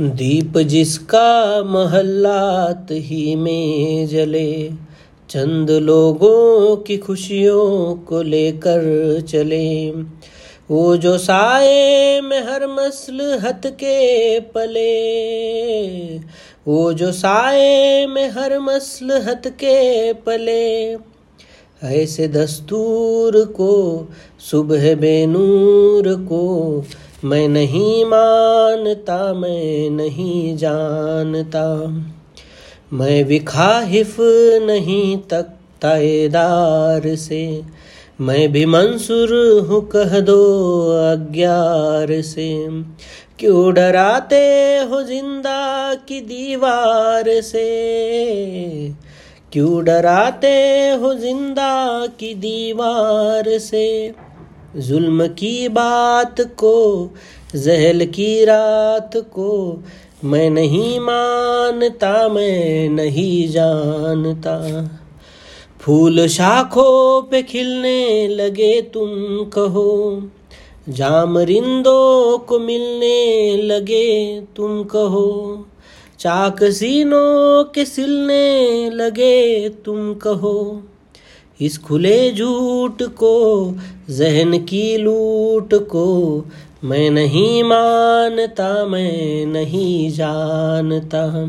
दीप जिसका महल्लात ही में जले, चंद लोगों की खुशियों को लेकर चले। वो जो साए में हर मसल हत के पले, वो जो साए में हर मसल हत के पले। ऐसे दस्तूर को, सुबह बेनूर को मैं नहीं मानता, मैं नहीं जानता। मैं विखाहिफ नहीं तक ताएदार से। मैं भी मंसूर हूँ, कह दो अग्यार से। क्यों डराते हो ज़िंदा की दीवार से? क्यों डराते हो ज़िंदा की दीवार से? जुल्म की बात को, जहल की रात को, मैं नहीं मानता, मैं नहीं जानता। फूल शाखों पे खिलने लगे तुम कहो, जाम रिंदों को मिलने लगे तुम कहो, चाक सीनों के सिलने लगे तुम कहो। इस खुले झूठ को, जहन की लूट को, मैं नहीं मानता, मैं नहीं जानता।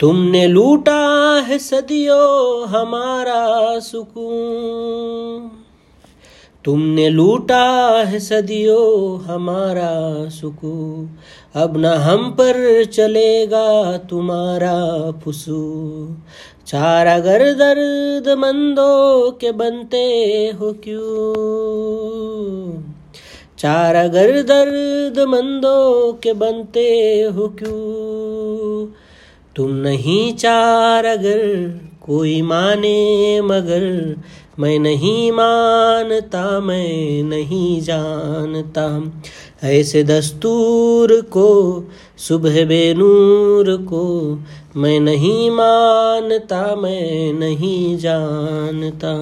तुमने लूटा है सदियों हमारा सुकून। तुमने लूटा है सदियों हमारा सुकून। अब न हम पर चलेगा तुम्हारा फुसू चार अगर दर्द मंदों के बनते हो क्यों? चार अगर दर्द मंदों के बनते हो क्यों? तुम नहीं चार अगर, कोई माने मगर मैं नहीं मानता, मैं नहीं जानता। ऐसे दस्तूर को, सुबह बेनूर को, मैं नहीं मानता, मैं नहीं जानता।